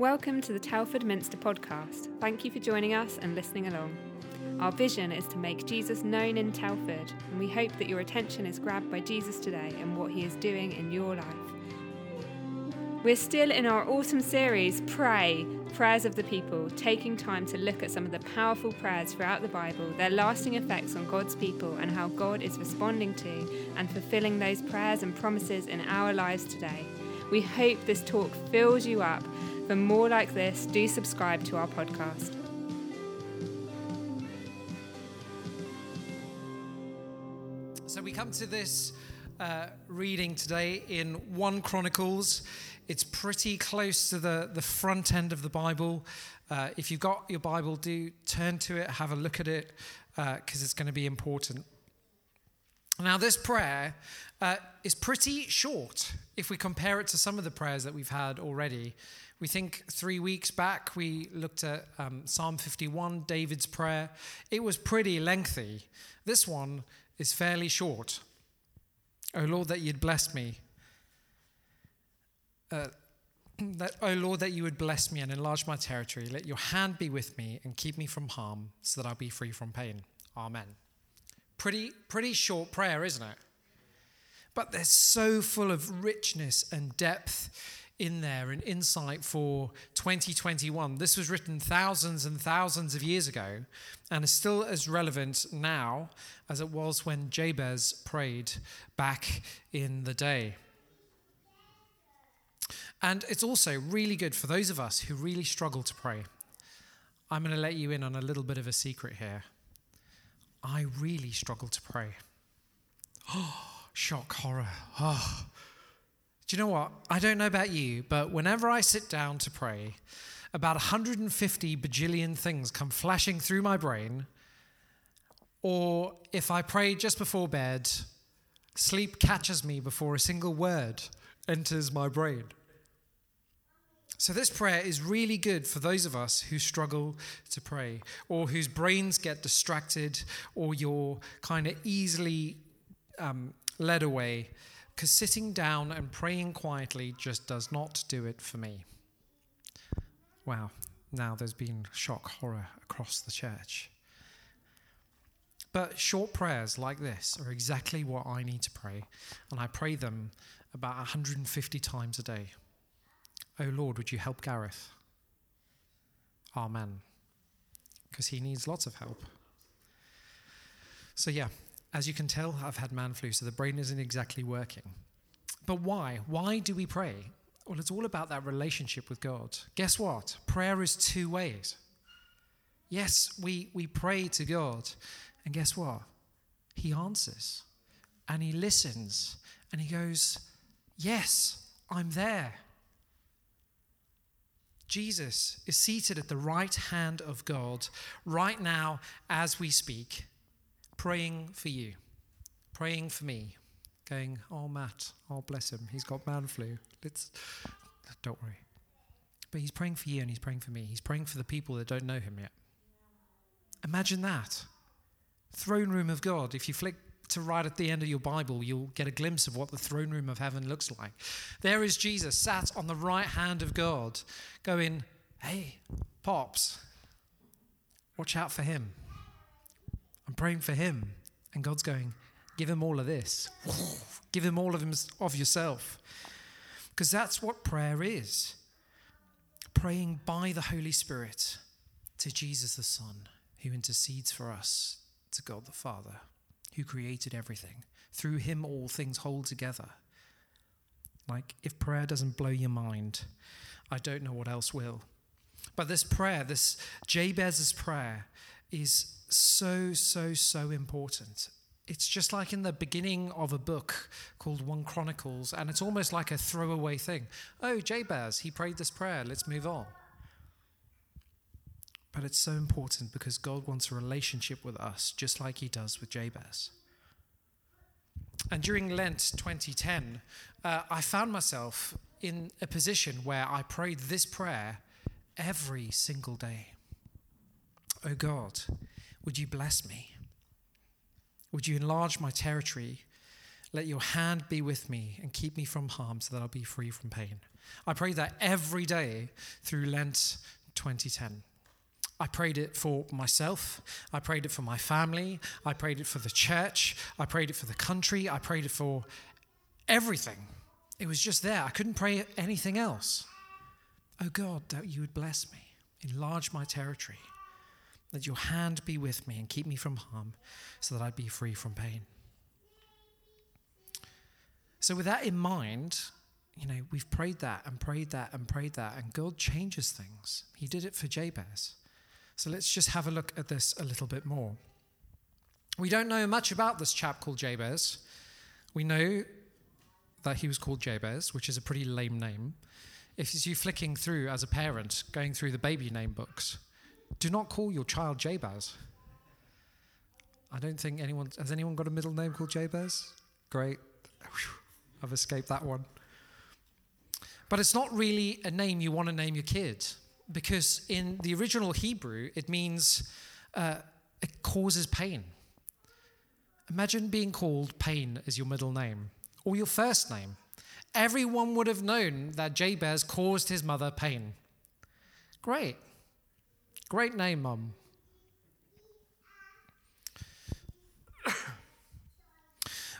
Welcome to the Telford Minster podcast. Thank you for joining us and listening along. Our vision is to make Jesus known in Telford, and we hope that your attention is grabbed by Jesus today and what he is doing in your life. We're still in our autumn series, Pray, Prayers of the People, taking time to look at some of the powerful prayers throughout the Bible, their lasting effects on God's people, and how God is responding to and fulfilling those prayers and promises in our lives today. We hope this talk fills you up for more like this, do subscribe to our podcast. So we come to this uh, reading today in 1 Chronicles. It's pretty close to the, the front end of the Bible. Uh, if you've got your Bible, do turn to it, have a look at it, because uh, it's going to be important. Now, this prayer uh, is pretty short if we compare it to some of the prayers that we've had already. We think three weeks back we looked at um, Psalm 51, David's prayer. It was pretty lengthy. This one is fairly short. Oh Lord, that you'd bless me. Uh, that, oh Lord, that you would bless me and enlarge my territory. Let your hand be with me and keep me from harm so that I'll be free from pain. Amen. Pretty, pretty short prayer, isn't it? But they're so full of richness and depth in there and insight for 2021. This was written thousands and thousands of years ago and is still as relevant now as it was when Jabez prayed back in the day. And it's also really good for those of us who really struggle to pray. I'm going to let you in on a little bit of a secret here. I really struggle to pray. Oh, shock, horror. Oh, do you know what? I don't know about you, but whenever I sit down to pray, about 150 bajillion things come flashing through my brain. Or if I pray just before bed, sleep catches me before a single word enters my brain. So, this prayer is really good for those of us who struggle to pray, or whose brains get distracted, or you're kind of easily um, led away because sitting down and praying quietly just does not do it for me. Wow, now there's been shock horror across the church. But short prayers like this are exactly what I need to pray, and I pray them about 150 times a day. Oh Lord, would you help Gareth? Amen. Because he needs lots of help. So, yeah, as you can tell, I've had man flu, so the brain isn't exactly working. But why? Why do we pray? Well, it's all about that relationship with God. Guess what? Prayer is two ways. Yes, we, we pray to God, and guess what? He answers and he listens and he goes, Yes, I'm there. Jesus is seated at the right hand of God right now as we speak praying for you, praying for me, going, Oh, Matt, oh, bless him, he's got man flu. Let's, don't worry. But he's praying for you and he's praying for me. He's praying for the people that don't know him yet. Imagine that. Throne room of God. If you flick to right at the end of your Bible, you'll get a glimpse of what the throne room of heaven looks like. There is Jesus sat on the right hand of God, going, Hey, Pops, watch out for him. I'm praying for him. And God's going, give him all of this. give him all of, him, of yourself. Because that's what prayer is praying by the Holy Spirit to Jesus the Son, who intercedes for us to God the Father, who created everything. Through him, all things hold together. Like, if prayer doesn't blow your mind, I don't know what else will. But this prayer, this Jabez's prayer, is so, so, so important. It's just like in the beginning of a book called 1 Chronicles, and it's almost like a throwaway thing. Oh, Jabez, he prayed this prayer, let's move on. But it's so important because God wants a relationship with us, just like he does with Jabez. And during Lent 2010, uh, I found myself in a position where I prayed this prayer every single day. Oh God, would you bless me? Would you enlarge my territory? Let your hand be with me and keep me from harm so that I'll be free from pain. I prayed that every day through Lent 2010. I prayed it for myself. I prayed it for my family. I prayed it for the church. I prayed it for the country. I prayed it for everything. It was just there. I couldn't pray anything else. Oh God, that you would bless me, enlarge my territory, that your hand be with me and keep me from harm so that I'd be free from pain. So, with that in mind, you know, we've prayed that and prayed that and prayed that, and God changes things. He did it for Jabez. So let's just have a look at this a little bit more. We don't know much about this chap called Jabez. We know that he was called Jabez, which is a pretty lame name. If you flicking through as a parent, going through the baby name books, do not call your child Jabez. I don't think anyone has anyone got a middle name called Jabez. Great, I've escaped that one. But it's not really a name you want to name your kid because in the original Hebrew, it means uh, it causes pain. Imagine being called Pain as your middle name or your first name. Everyone would have known that Jabez caused his mother pain. Great. Great name, Mum.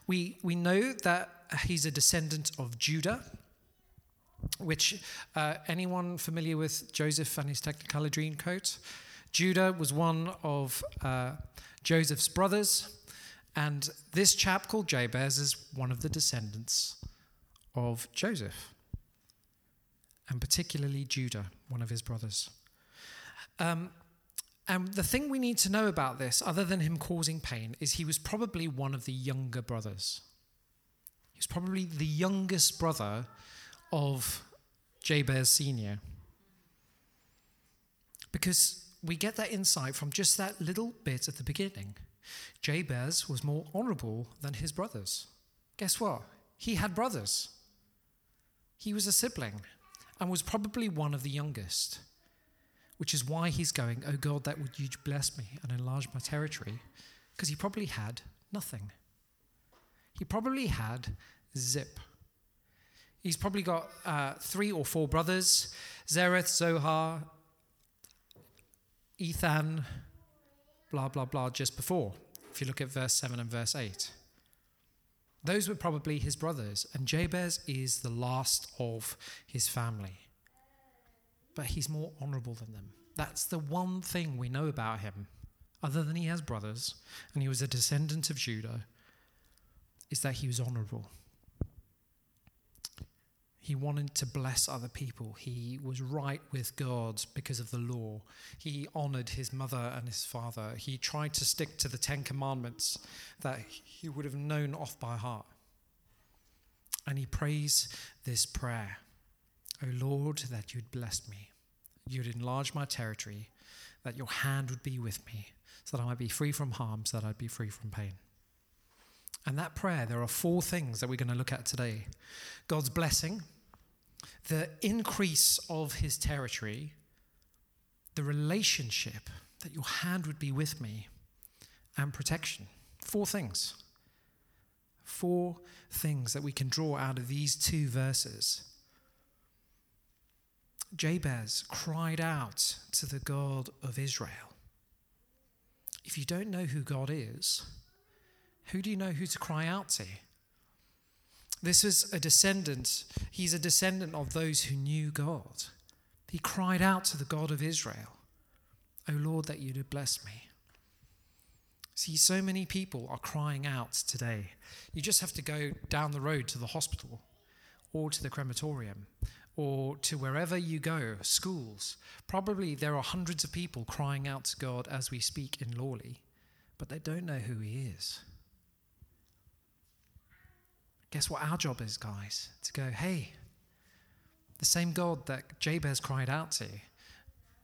we, we know that he's a descendant of Judah which uh, anyone familiar with Joseph and his Technicolor Dreamcoat? Judah was one of uh, Joseph's brothers, and this chap called Jabez is one of the descendants of Joseph, and particularly Judah, one of his brothers. Um, and the thing we need to know about this, other than him causing pain, is he was probably one of the younger brothers. He was probably the youngest brother of Jabez Sr. Because we get that insight from just that little bit at the beginning. Jabez was more honorable than his brothers. Guess what? He had brothers. He was a sibling and was probably one of the youngest, which is why he's going, Oh God, that would you bless me and enlarge my territory? Because he probably had nothing. He probably had zip. He's probably got uh, three or four brothers Zereth, Zohar, Ethan, blah, blah, blah, just before. If you look at verse 7 and verse 8. Those were probably his brothers, and Jabez is the last of his family. But he's more honorable than them. That's the one thing we know about him, other than he has brothers and he was a descendant of Judah, is that he was honorable. He wanted to bless other people. He was right with God because of the law. He honored his mother and his father. He tried to stick to the Ten Commandments that he would have known off by heart. And he prays this prayer O Lord, that you'd bless me, you'd enlarge my territory, that your hand would be with me, so that I might be free from harm, so that I'd be free from pain. And that prayer, there are four things that we're going to look at today God's blessing the increase of his territory, the relationship that your hand would be with me, and protection. Four things. Four things that we can draw out of these two verses. Jabez cried out to the God of Israel. If you don't know who God is, who do you know who to cry out to? This is a descendant. He's a descendant of those who knew God. He cried out to the God of Israel, O Lord, that you'd bless me. See, so many people are crying out today. You just have to go down the road to the hospital or to the crematorium or to wherever you go, schools. Probably there are hundreds of people crying out to God as we speak in Lawley, but they don't know who He is. Guess what our job is, guys? To go, hey, the same God that Jabez cried out to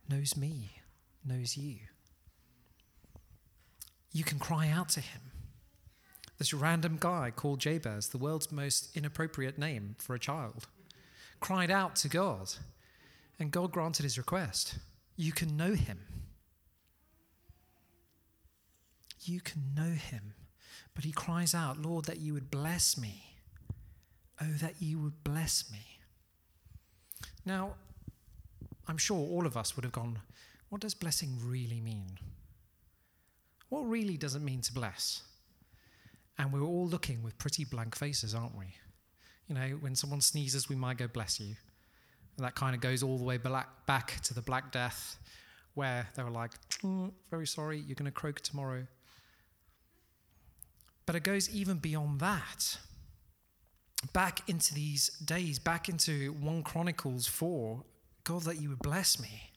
knows me, knows you. You can cry out to him. This random guy called Jabez, the world's most inappropriate name for a child, cried out to God, and God granted his request. You can know him. You can know him But he cries out, Lord, that you would bless me. Oh, that you would bless me. Now, I'm sure all of us would have gone, what does blessing really mean? What really does it mean to bless? And we're all looking with pretty blank faces, aren't we? You know, when someone sneezes, we might go, bless you. And that kind of goes all the way back to the Black Death, where they were like, mm, very sorry, you're going to croak tomorrow. But it goes even beyond that. Back into these days, back into 1 Chronicles 4, God, that you would bless me.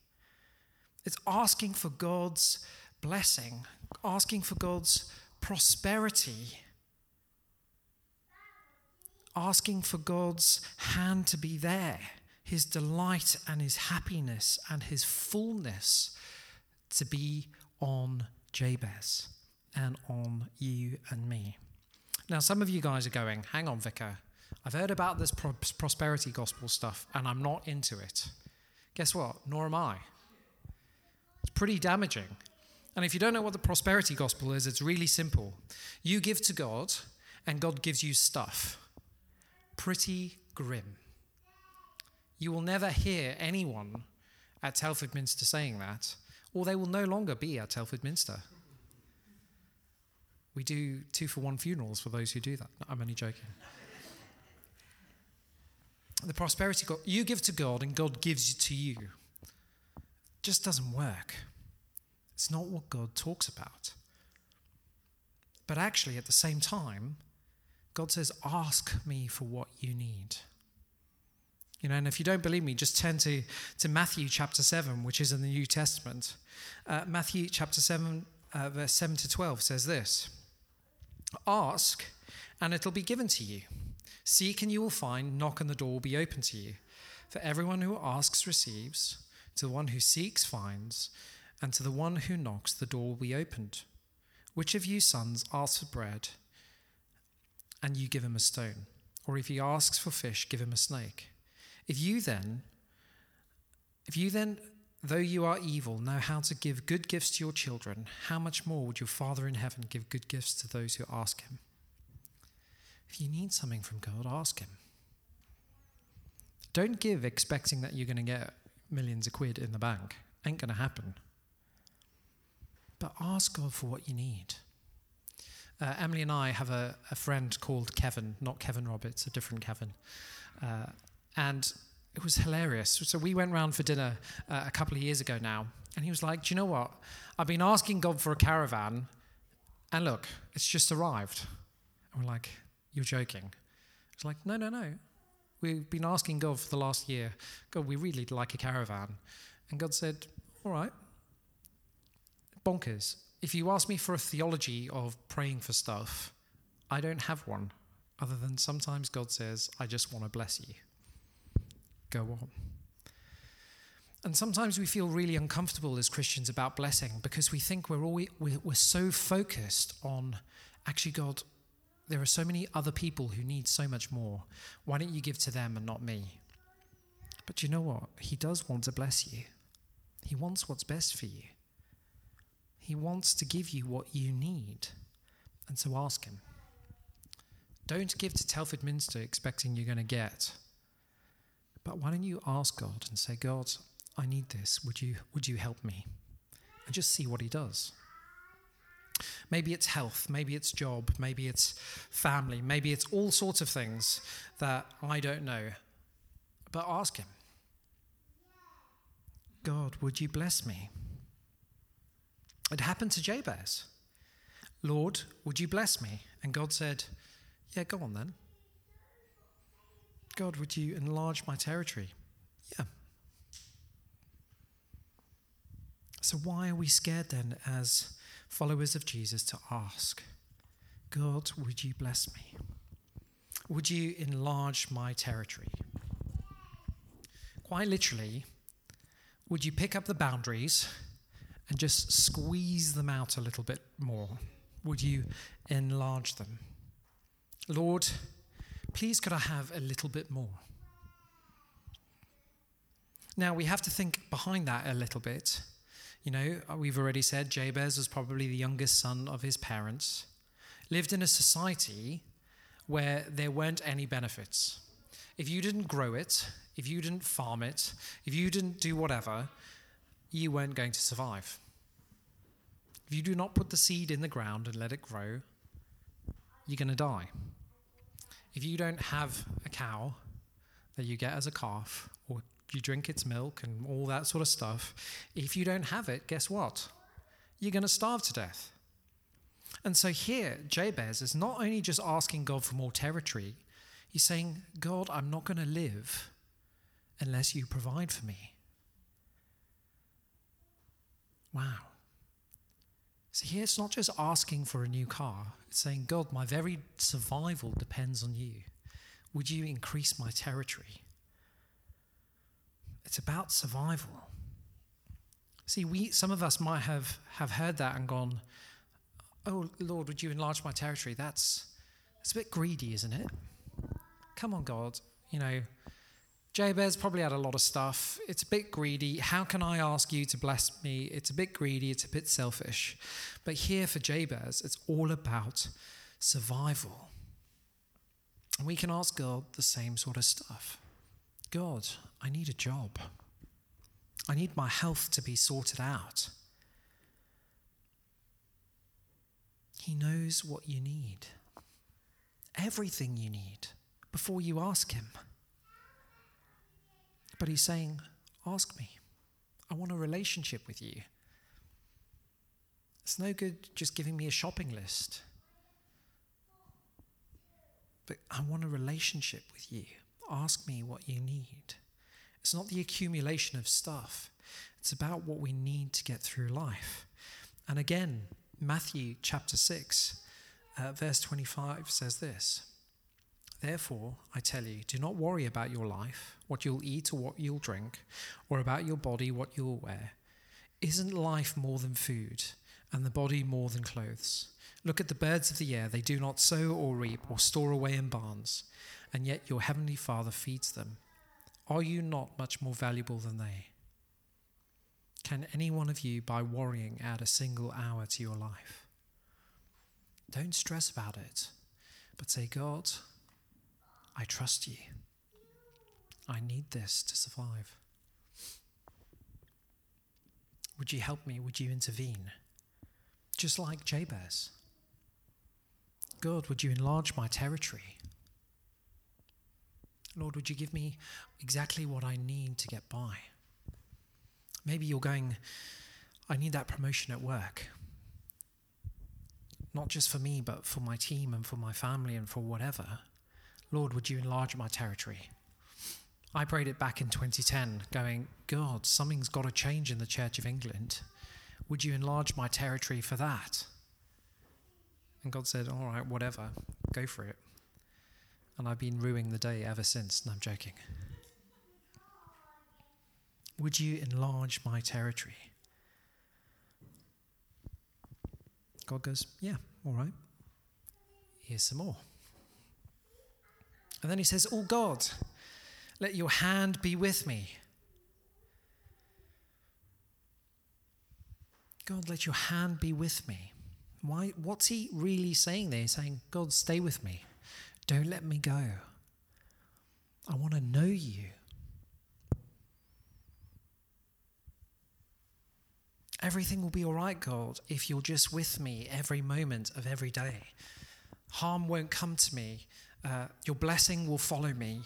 It's asking for God's blessing, asking for God's prosperity, asking for God's hand to be there, his delight and his happiness and his fullness to be on Jabez and on you and me. Now, some of you guys are going, hang on, Vicar. I've heard about this pro- prosperity gospel stuff and I'm not into it. Guess what? Nor am I. It's pretty damaging. And if you don't know what the prosperity gospel is, it's really simple. You give to God, and God gives you stuff. Pretty grim. You will never hear anyone at Telford Minster saying that, or they will no longer be at Telford Minster. We do two for one funerals for those who do that. No, I'm only joking. The prosperity God, you give to God and God gives to you, just doesn't work. It's not what God talks about. But actually, at the same time, God says, Ask me for what you need. You know, and if you don't believe me, just turn to, to Matthew chapter 7, which is in the New Testament. Uh, Matthew chapter 7, uh, verse 7 to 12 says this Ask, and it'll be given to you. Seek, and you will find. Knock, and the door will be open to you. For everyone who asks receives, to the one who seeks finds, and to the one who knocks the door will be opened. Which of you sons asks for bread, and you give him a stone? Or if he asks for fish, give him a snake? If you then, if you then, though you are evil, know how to give good gifts to your children, how much more would your Father in heaven give good gifts to those who ask him? If you need something from God, ask him. Don't give expecting that you're going to get millions of quid in the bank. Ain't going to happen. But ask God for what you need. Uh, Emily and I have a, a, friend called Kevin, not Kevin Roberts, a different Kevin. Uh, and it was hilarious. So we went round for dinner uh, a couple of years ago now, and he was like, Do you know what? I've been asking God for a caravan, and look, it's just arrived. And we're like, You're joking. It's like, No, no, no. We've been asking God for the last year, God, we really like a caravan. And God said, All right. Bonkers. If you ask me for a theology of praying for stuff, I don't have one, other than sometimes God says, I just want to bless you go on. And sometimes we feel really uncomfortable as Christians about blessing because we think we're, always, we're so focused on actually, God, there are so many other people who need so much more. Why don't you give to them and not me? But you know what? He does want to bless you, He wants what's best for you. He wants to give you what you need. And so ask Him. Don't give to Telford Minster expecting you're going to get but why don't you ask God and say, God, I need this. Would you, would you help me? And just see what He does. Maybe it's health, maybe it's job, maybe it's family, maybe it's all sorts of things that I don't know. But ask Him God, would you bless me? It happened to Jabez. Lord, would you bless me? And God said, Yeah, go on then. God, would you enlarge my territory? Yeah. So, why are we scared then, as followers of Jesus, to ask, God, would you bless me? Would you enlarge my territory? Quite literally, would you pick up the boundaries and just squeeze them out a little bit more? Would you enlarge them? Lord, please could I have a little bit more? Now, we have to think behind that a little bit. You know, uh, we've already said Jabez was probably the youngest son of his parents. lived in a society where there weren't any benefits. If you didn't grow it, if you didn't farm it, if you didn't do whatever, you weren't going to survive. If you do not put the seed in the ground and let it grow, you're going to die. If you don't have a cow that you get as a calf, or you drink its milk and all that sort of stuff, if you don't have it, guess what? You're going to starve to death. And so here, Jabez is not only just asking God for more territory, he's saying, God, I'm not going to live unless you provide for me. Wow. So here it's not just asking for a new car, it's saying, God, my very survival depends on you. Would you increase my territory? It's about survival. See, we some of us might have, have heard that and gone, Oh Lord, would you enlarge my territory? That's it's a bit greedy, isn't it? Come on, God. You know, Jabez probably had a lot of stuff. It's a bit greedy. How can I ask you to bless me? It's a bit greedy. It's a bit selfish. But here for Jabez, it's all about survival. And we can ask God the same sort of stuff God, I need a job. I need my health to be sorted out. He knows what you need, everything you need, before you ask Him. But He's saying, Ask me. I want a relationship with you. It's no good just giving me a shopping list. But I want a relationship with you. Ask me what you need. It's not the accumulation of stuff, it's about what we need to get through life. And again, Matthew chapter 6, uh, verse 25 says this Therefore, I tell you, do not worry about your life, what you'll eat or what you'll drink, or about your body, what you'll wear. Isn't life more than food, and the body more than clothes? Look at the birds of the air, they do not sow or reap or store away in barns, and yet your heavenly Father feeds them. Are you not much more valuable than they? Can any one of you, by worrying, add a single hour to your life? Don't stress about it, but say, God, I trust you. I need this to survive. Would you help me? Would you intervene? Just like Jabez. God, would you enlarge my territory? Lord, would you give me exactly what I need to get by? Maybe you're going, I need that promotion at work. Not just for me, but for my team and for my family and for whatever. Lord, would you enlarge my territory? I prayed it back in 2010, going, God, something's got to change in the Church of England. Would you enlarge my territory for that? And God said, All right, whatever, go for it. And I've been ruining the day ever since. and I'm joking. Would you enlarge my territory? God goes, Yeah, all right. Here's some more. And then he says, Oh God, let your hand be with me. God, let your hand be with me. Why, what's he really saying there? He's saying, God, stay with me. Don't let me go. I want to know you. Everything will be all right, God, if you're just with me every moment of every day. Harm won't come to me uh, your blessing will follow me.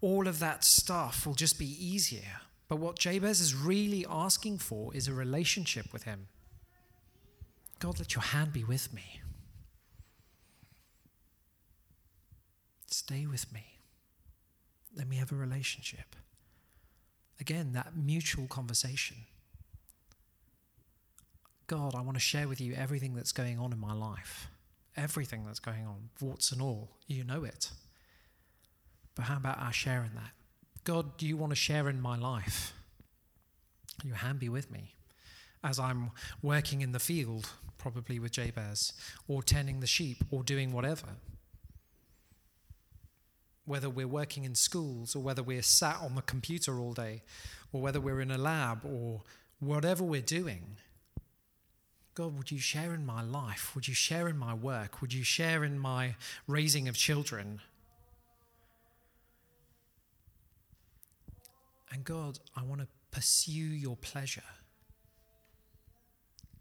All of that stuff will just be easier. But what Jabez is really asking for is a relationship with him. God, let your hand be with me. Stay with me. Let me have a relationship. Again, that mutual conversation. God, I want to share with you everything that's going on in my life everything that's going on, warts and all. You know it. But how about our sharing that? God, do you want to share in my life? Your hand be with me as I'm working in the field, probably with Jabez, or tending the sheep, or doing whatever. Whether we're working in schools, or whether we're sat on the computer all day, or whether we're in a lab, or whatever we're doing, God, would you share in my life? Would you share in my work? Would you share in my raising of children? And God, I want to pursue your pleasure.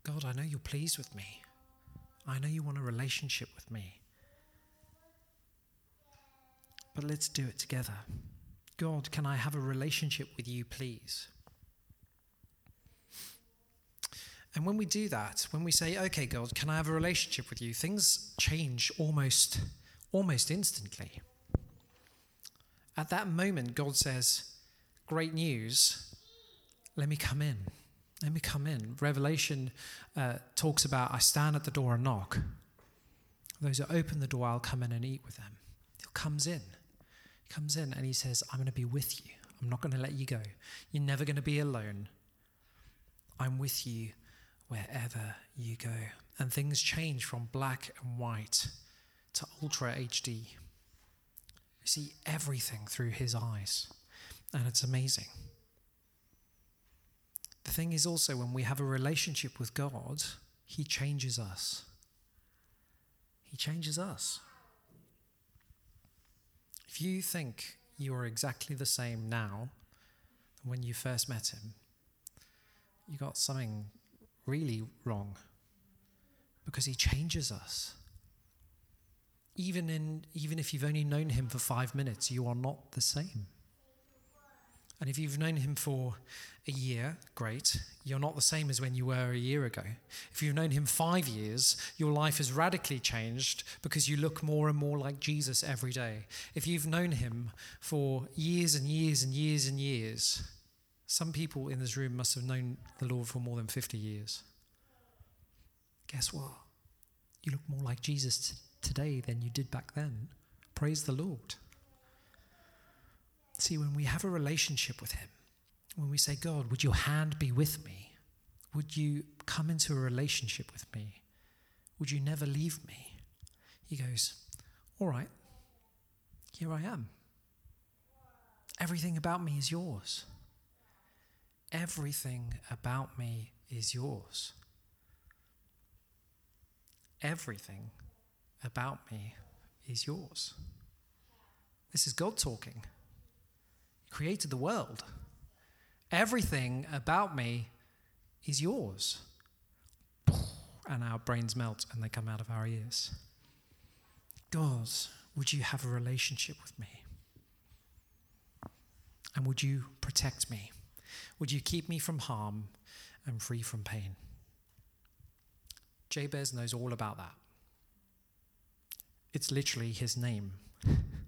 God, I know you're pleased with me. I know you want a relationship with me. But let's do it together. God, can I have a relationship with you, please? And when we do that, when we say, okay, God, can I have a relationship with you? Things change almost, almost instantly. At that moment, God says, great news, let me come in. Let me come in. Revelation uh, talks about, I stand at the door and knock. Those who open the door, I'll come in and eat with them. He comes in. Comes in and he says, I'm going to be with you. I'm not going to let you go. You're never going to be alone. I'm with you wherever you go. And things change from black and white to ultra HD. You see everything through his eyes, and it's amazing. The thing is also, when we have a relationship with God, he changes us. He changes us. If you think you are exactly the same now than when you first met him, you got something really wrong because he changes us. Even, in, even if you've only known him for five minutes, you are not the same. And if you've known him for a year, great. You're not the same as when you were a year ago. If you've known him five years, your life has radically changed because you look more and more like Jesus every day. If you've known him for years and years and years and years, some people in this room must have known the Lord for more than 50 years. Guess what? You look more like Jesus t- today than you did back then. Praise the Lord. See, when we have a relationship with Him, when we say, God, would your hand be with me? Would you come into a relationship with me? Would you never leave me? He goes, All right, here I am. Everything about me is yours. Everything about me is yours. Everything about me is yours. This is God talking created the world. Everything about me is yours. And our brains melt and they come out of our ears. God, would you have a relationship with me? And would you protect me? Would you keep me from harm and free from pain? Jabez knows all about that. It's literally his name.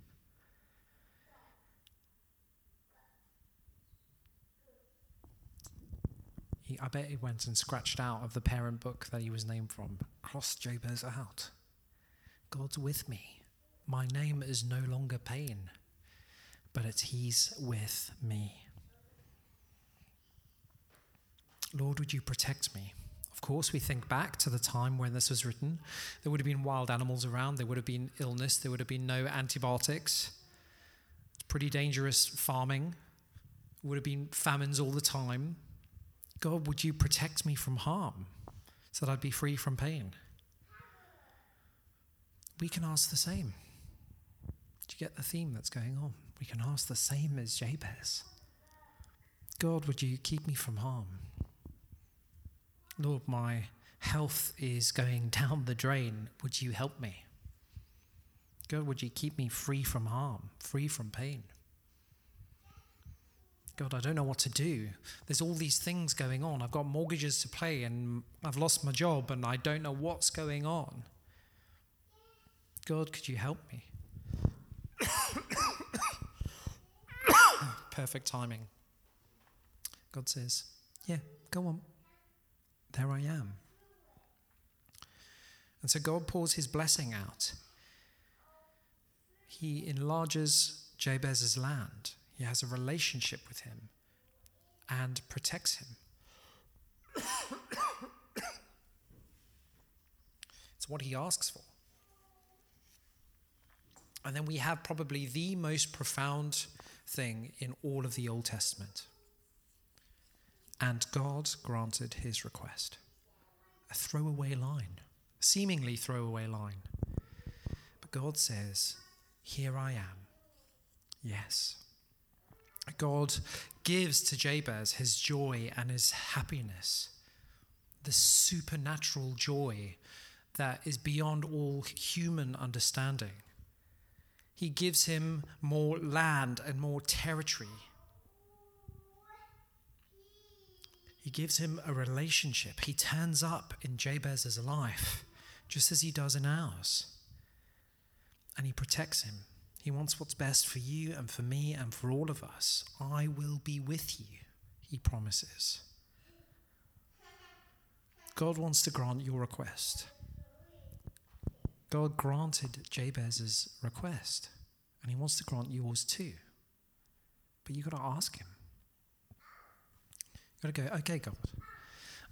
He, I bet he went and scratched out of the parent book that he was named from, Cross Jabez out. God's with me. My name is no longer pain, but it's He's with me. Lord, would you protect me? Of course, we think back to the time when this was written. There would have been wild animals around, there would have been illness, there would have been no antibiotics. Pretty dangerous farming. Would have been famines all the time. God, would you protect me from harm so that I'd be free from pain? We can ask the same. Do you get the theme that's going on? We can ask the same as Jabez God, would you keep me from harm? Lord, my health is going down the drain. Would you help me? God, would you keep me free from harm, free from pain? God, I don't know what to do. There's all these things going on. I've got mortgages to pay and I've lost my job and I don't know what's going on. God, could you help me? Perfect timing. God says, Yeah, go on. There I am. And so God pours his blessing out. He enlarges Jabez's land. He has a relationship with him and protects him. it's what he asks for. And then we have probably the most profound thing in all of the Old Testament. And God granted his request. a throwaway line, seemingly throwaway line. But God says, Here I am. Yes. God gives to Jabez his joy and his happiness, the supernatural joy that is beyond all human understanding. He gives him more land and more territory. He gives him a relationship. He turns up in Jabez's life, just as he does in ours. And he protects him. He wants what's best for you and for me and for all of us. I will be with you, he promises. God wants to grant your request. God granted Jabez's request, and he wants to grant yours too. But you've got to ask him. You've got to go, okay, God,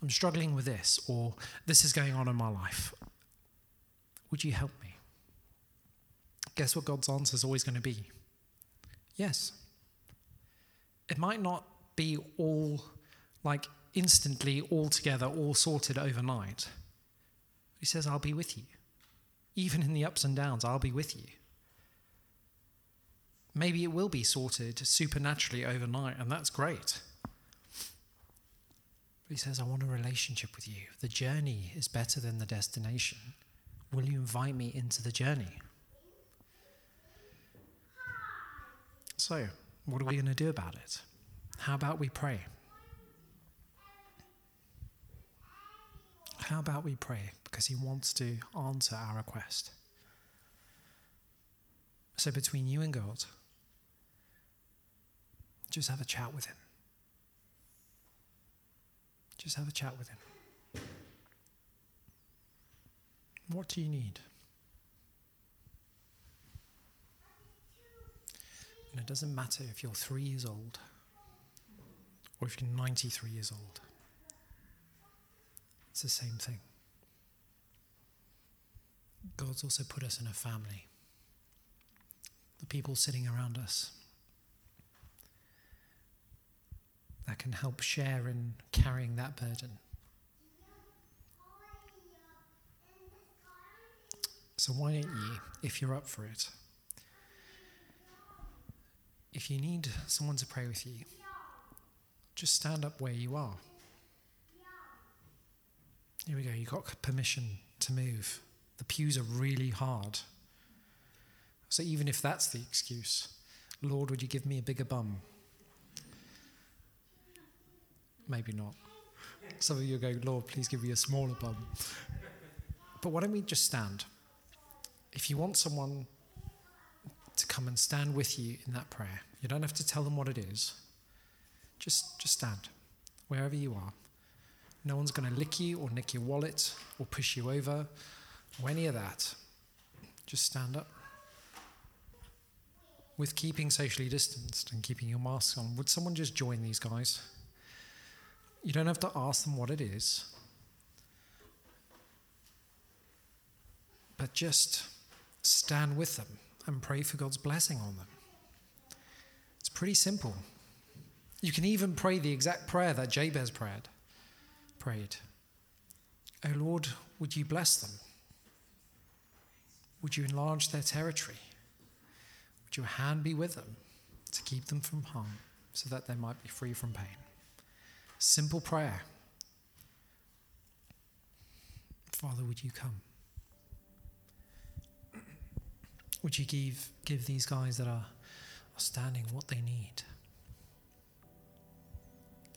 I'm struggling with this, or this is going on in my life. Would you help me? Guess what God's answer is always going to be? Yes. It might not be all like instantly, all together, all sorted overnight. He says, I'll be with you. Even in the ups and downs, I'll be with you. Maybe it will be sorted supernaturally overnight, and that's great. But he says, I want a relationship with you. The journey is better than the destination. Will you invite me into the journey? So, what are we going to do about it? How about we pray? How about we pray? Because He wants to answer our request. So, between you and God, just have a chat with Him. Just have a chat with Him. What do you need? And it doesn't matter if you're three years old or if you're 93 years old, it's the same thing. God's also put us in a family. The people sitting around us that can help share in carrying that burden. So, why don't you, if you're up for it, if you need someone to pray with you, just stand up where you are. Here we go. You've got permission to move. The pews are really hard. So even if that's the excuse, Lord, would you give me a bigger bum? Maybe not. Some of you go, Lord, please give me a smaller bum. But why don't we just stand? If you want someone to come and stand with you in that prayer, you don't have to tell them what it is. Just, just stand wherever you are. No one's going to lick you or nick your wallet or push you over or any of that. Just stand up. With keeping socially distanced and keeping your mask on, would someone just join these guys? You don't have to ask them what it is, but just stand with them and pray for God's blessing on them. Pretty simple. You can even pray the exact prayer that Jabez prayed. Prayed. Oh Lord, would you bless them? Would you enlarge their territory? Would your hand be with them to keep them from harm so that they might be free from pain? Simple prayer. Father, would you come? Would you give, give these guys that are are standing what they need.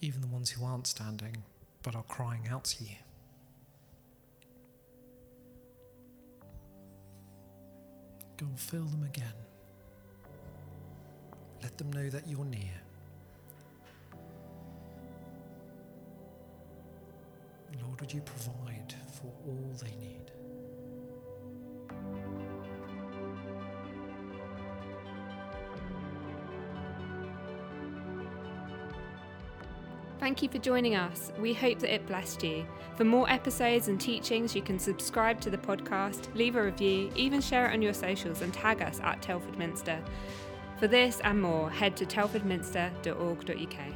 Even the ones who aren't standing but are crying out to you. Go and fill them again. Let them know that you're near. Lord, would you provide for all they need? Thank you for joining us. We hope that it blessed you. For more episodes and teachings, you can subscribe to the podcast, leave a review, even share it on your socials and tag us at Telford Minster. For this and more, head to telfordminster.org.uk.